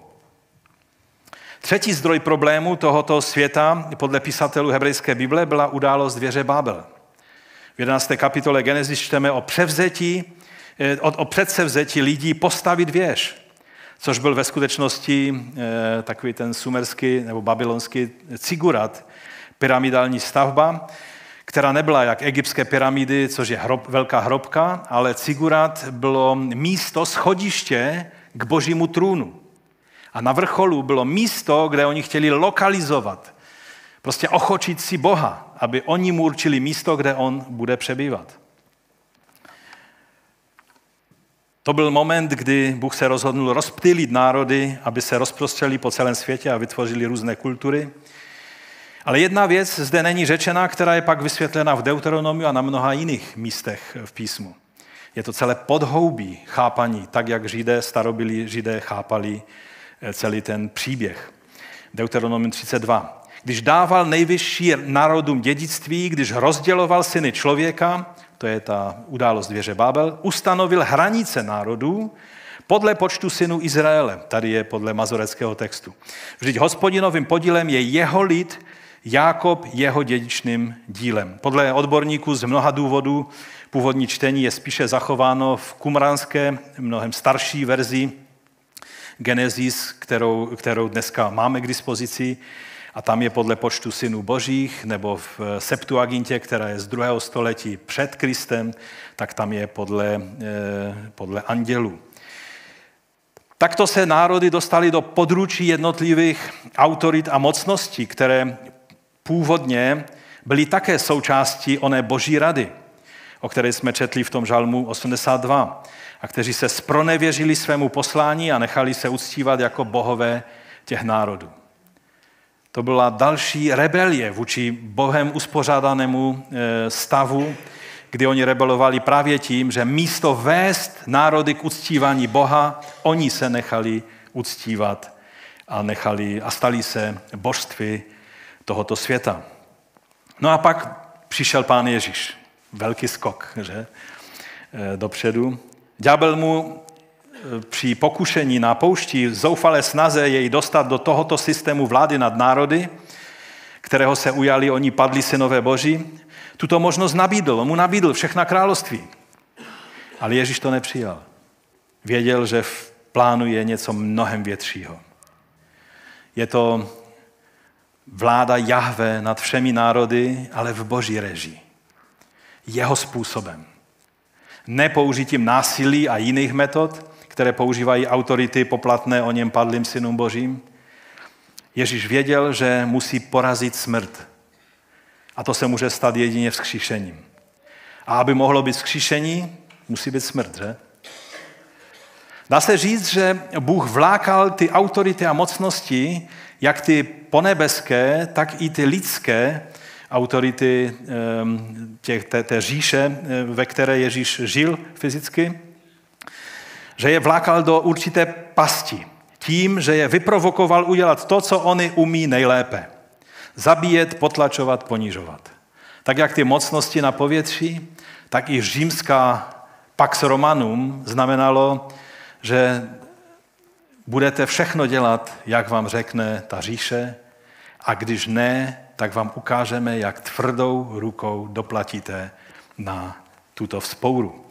Třetí zdroj problému tohoto světa podle písatelů hebrejské Bible byla událost věře Babel. V 11. kapitole Genesis čteme o převzetí, eh, o, o předsevzetí lidí postavit věž, což byl ve skutečnosti eh, takový ten sumerský nebo babylonský cigurat, pyramidální stavba, která nebyla jak egyptské pyramidy, což je hrob, velká hrobka, ale cigurat bylo místo schodiště k božímu trůnu. A na vrcholu bylo místo, kde oni chtěli lokalizovat, prostě ochočit si Boha, aby oni mu určili místo, kde on bude přebývat. To byl moment, kdy Bůh se rozhodnul rozptýlit národy, aby se rozprostřeli po celém světě a vytvořili různé kultury. Ale jedna věc zde není řečena, která je pak vysvětlena v Deuteronomiu a na mnoha jiných místech v písmu. Je to celé podhoubí chápaní, tak jak židé, starobilí židé chápali eh, celý ten příběh. Deuteronomium 32. Když dával nejvyšší národům dědictví, když rozděloval syny člověka, to je ta událost věře Babel, ustanovil hranice národů podle počtu synů Izraele. Tady je podle mazoreckého textu. Vždyť hospodinovým podílem je jeho lid, Jákob jeho dědičným dílem. Podle odborníků z mnoha důvodů původní čtení je spíše zachováno v kumránské, mnohem starší verzi Genesis, kterou, kterou dneska máme k dispozici, a tam je podle počtu synů božích, nebo v Septuagintě, která je z druhého století před Kristem, tak tam je podle, eh, podle andělů. Takto se národy dostali do područí jednotlivých autorit a mocností, které původně byli také součástí oné boží rady, o které jsme četli v tom žalmu 82, a kteří se spronevěřili svému poslání a nechali se uctívat jako bohové těch národů. To byla další rebelie vůči Bohem uspořádanému e, stavu, kdy oni rebelovali právě tím, že místo vést národy k uctívání Boha, oni se nechali uctívat a, nechali, a stali se božství tohoto světa. No a pak přišel pán Ježíš. Velký skok, že? E, dopředu. Ďábel mu e, při pokušení na poušti zoufalé snaze jej dostat do tohoto systému vlády nad národy, kterého se ujali oni padli synové boží, tuto možnost nabídl. Mu nabídl všechna království. Ale Ježíš to nepřijal. Věděl, že v plánu je něco mnohem většího. Je to vláda Jahve nad všemi národy, ale v boží režii. Jeho způsobem. Ne použitím násilí a jiných metod, které používají autority poplatné o něm padlým synům božím. Ježíš věděl, že musí porazit smrt. A to se může stát jedině vzkříšením. A aby mohlo být vzkříšení, musí být smrt, že? Dá se říct, že Bůh vlákal ty autority a mocnosti, jak ty ponebeské, tak i ty lidské autority těch, té, té říše, ve které Ježíš žil fyzicky, že je vlákal do určité pasti. Tím, že je vyprovokoval udělat to, co oni umí nejlépe. Zabíjet, potlačovat, ponižovat. Tak jak ty mocnosti na povětří, tak i římská Pax Romanum znamenalo, že budete všechno dělat, jak vám řekne ta říše, a když ne, tak vám ukážeme, jak tvrdou rukou doplatíte na tuto vzpouru.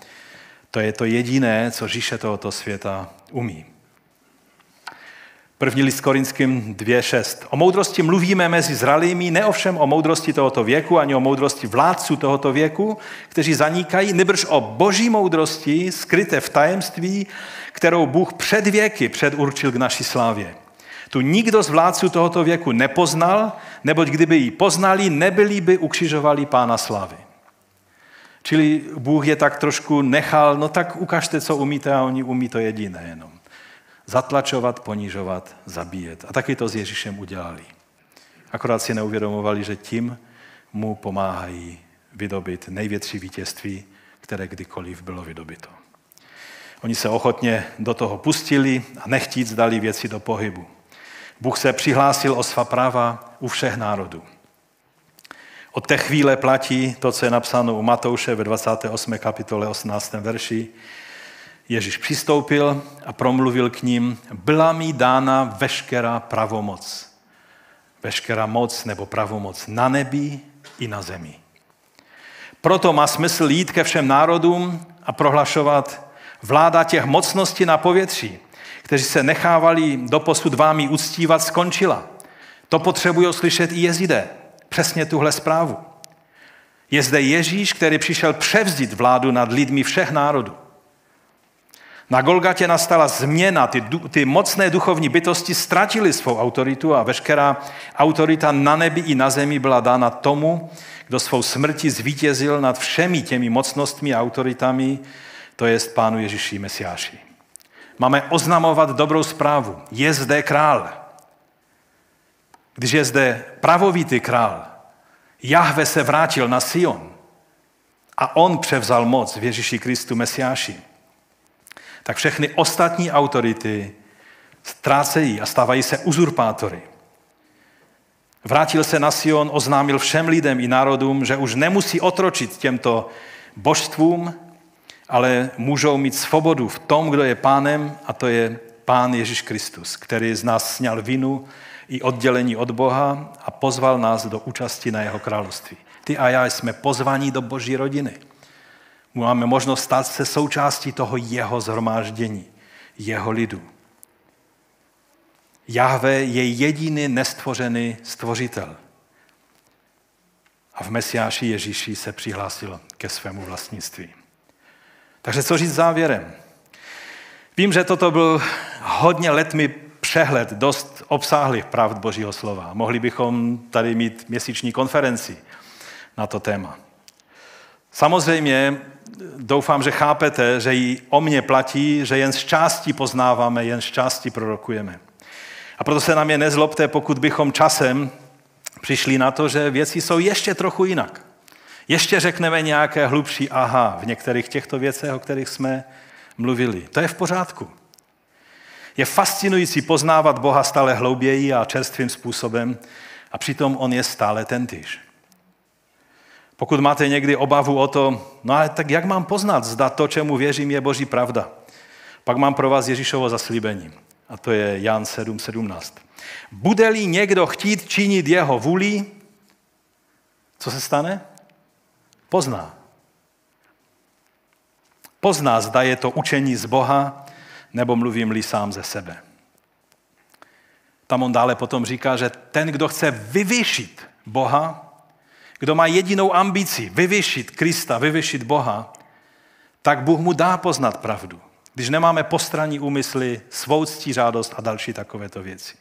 To je to jediné, co říše tohoto světa umí. První list Korinským 2.6. O moudrosti mluvíme mezi zralými, ne ovšem o moudrosti tohoto věku, ani o moudrosti vládců tohoto věku, kteří zanikají, nebrž o boží moudrosti, skryté v tajemství, kterou Bůh před věky předurčil k naší slávě. Tu nikdo z vládců tohoto věku nepoznal, neboť kdyby ji poznali, nebyli by ukřižovali pána slávy. Čili Bůh je tak trošku nechal, no tak ukažte, co umíte a oni umí to jediné jenom zatlačovat, ponižovat, zabíjet. A taky to s Ježíšem udělali. Akorát si neuvědomovali, že tím mu pomáhají vydobit největší vítězství, které kdykoliv bylo vydobito. Oni se ochotně do toho pustili a nechtít zdali věci do pohybu. Bůh se přihlásil o svá práva u všech národů. Od té chvíle platí to, co je napsáno u Matouše ve 28. kapitole 18. verši. Ježíš přistoupil a promluvil k ním, byla mi dána veškerá pravomoc. Veškerá moc nebo pravomoc na nebi i na zemi. Proto má smysl jít ke všem národům a prohlašovat vláda těch mocností na povětří, kteří se nechávali doposud vámi uctívat, skončila. To potřebují slyšet i jezidé. Přesně tuhle zprávu. Je zde Ježíš, který přišel převzít vládu nad lidmi všech národů. Na Golgatě nastala změna, ty, ty mocné duchovní bytosti ztratily svou autoritu a veškerá autorita na nebi i na zemi byla dána tomu, kdo svou smrti zvítězil nad všemi těmi mocnostmi a autoritami, to je Pánu Ježíši Mesiáši. Máme oznamovat dobrou zprávu. Je zde král. Když je zde pravovitý král, Jahve se vrátil na Sion a on převzal moc v Ježíši Kristu Mesiáši tak všechny ostatní autority ztrácejí a stávají se uzurpátory. Vrátil se na Sion, oznámil všem lidem i národům, že už nemusí otročit těmto božstvům, ale můžou mít svobodu v tom, kdo je pánem, a to je pán Ježíš Kristus, který z nás sněl vinu i oddělení od Boha a pozval nás do účasti na jeho království. Ty a já jsme pozvaní do boží rodiny. Máme možnost stát se součástí toho jeho zhromáždění, jeho lidu. Jahve je jediný nestvořený stvořitel. A v Mesiáši Ježíši se přihlásil ke svému vlastnictví. Takže co říct závěrem? Vím, že toto byl hodně letmi přehled dost obsáhlých pravd Božího slova. Mohli bychom tady mít měsíční konferenci na to téma. Samozřejmě doufám, že chápete, že i o mě platí, že jen z části poznáváme, jen z části prorokujeme. A proto se nám je nezlobte, pokud bychom časem přišli na to, že věci jsou ještě trochu jinak. Ještě řekneme nějaké hlubší aha v některých těchto věcech, o kterých jsme mluvili. To je v pořádku. Je fascinující poznávat Boha stále hlouběji a čerstvým způsobem a přitom on je stále tentýž. Pokud máte někdy obavu o to, no ale tak jak mám poznat, zda to, čemu věřím, je boží pravda, pak mám pro vás Ježíšovo zaslíbení. A to je Jan 7.17. Bude-li někdo chtít činit jeho vůli, co se stane? Pozná. Pozná, zda je to učení z Boha, nebo mluvím-li sám ze sebe. Tam on dále potom říká, že ten, kdo chce vyvýšit Boha, kdo má jedinou ambici vyvyšit Krista, vyvyšit Boha, tak Bůh mu dá poznat pravdu. Když nemáme postranní úmysly, svou žádost a další takovéto věci.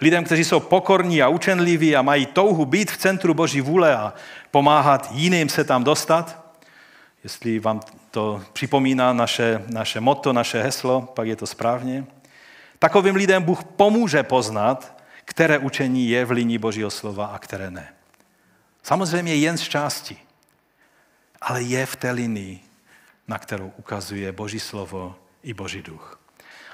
Lidem, kteří jsou pokorní a učenliví a mají touhu být v centru Boží vůle a pomáhat jiným se tam dostat, jestli vám to připomíná naše, naše motto, naše heslo, pak je to správně. Takovým lidem Bůh pomůže poznat, které učení je v linii Božího slova a které ne. Samozřejmě jen z části, ale je v té linii, na kterou ukazuje Boží slovo i Boží duch.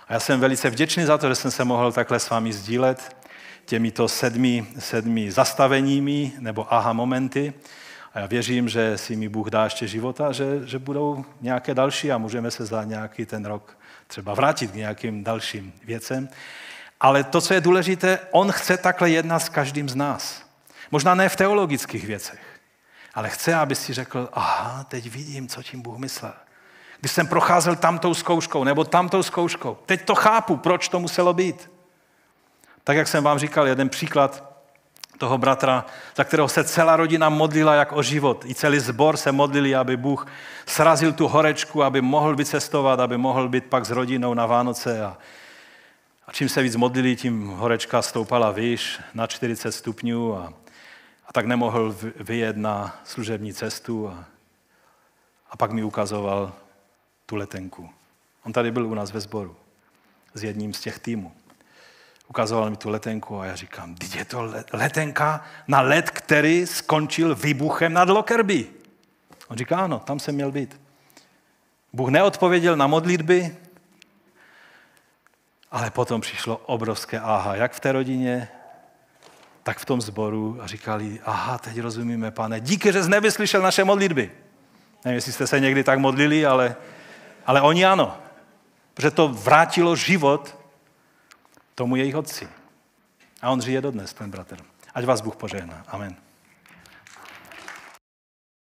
A já jsem velice vděčný za to, že jsem se mohl takhle s vámi sdílet těmito sedmi, sedmi zastaveními nebo aha momenty. A já věřím, že si mi Bůh dá ještě života, že, že budou nějaké další a můžeme se za nějaký ten rok třeba vrátit k nějakým dalším věcem. Ale to, co je důležité, on chce takhle jednat s každým z nás. Možná ne v teologických věcech, ale chce, aby si řekl, aha, teď vidím, co tím Bůh myslel. když jsem procházel tamtou zkouškou nebo tamtou zkouškou. Teď to chápu, proč to muselo být. Tak, jak jsem vám říkal, jeden příklad toho bratra, za kterého se celá rodina modlila jak o život. I celý zbor se modlili, aby Bůh srazil tu horečku, aby mohl vycestovat, aby mohl být pak s rodinou na Vánoce. A, a čím se víc modlili, tím horečka stoupala výš na 40 stupňů a, a tak nemohl vyjet na služební cestu. A, a pak mi ukazoval tu letenku. On tady byl u nás ve sboru s jedním z těch týmů. Ukazoval mi tu letenku a já říkám, teď je to letenka na let, který skončil výbuchem nad Lockerbie. On říká, ano, tam jsem měl být. Bůh neodpověděl na modlitby, ale potom přišlo obrovské aha, jak v té rodině, tak v tom sboru a říkali, aha, teď rozumíme, pane, díky, že jsi nevyslyšel naše modlitby. Nevím, jestli jste se někdy tak modlili, ale, ale oni ano. Protože to vrátilo život tomu jejich otci. A on žije dodnes, ten bratr. Ať vás Bůh požehná. Amen.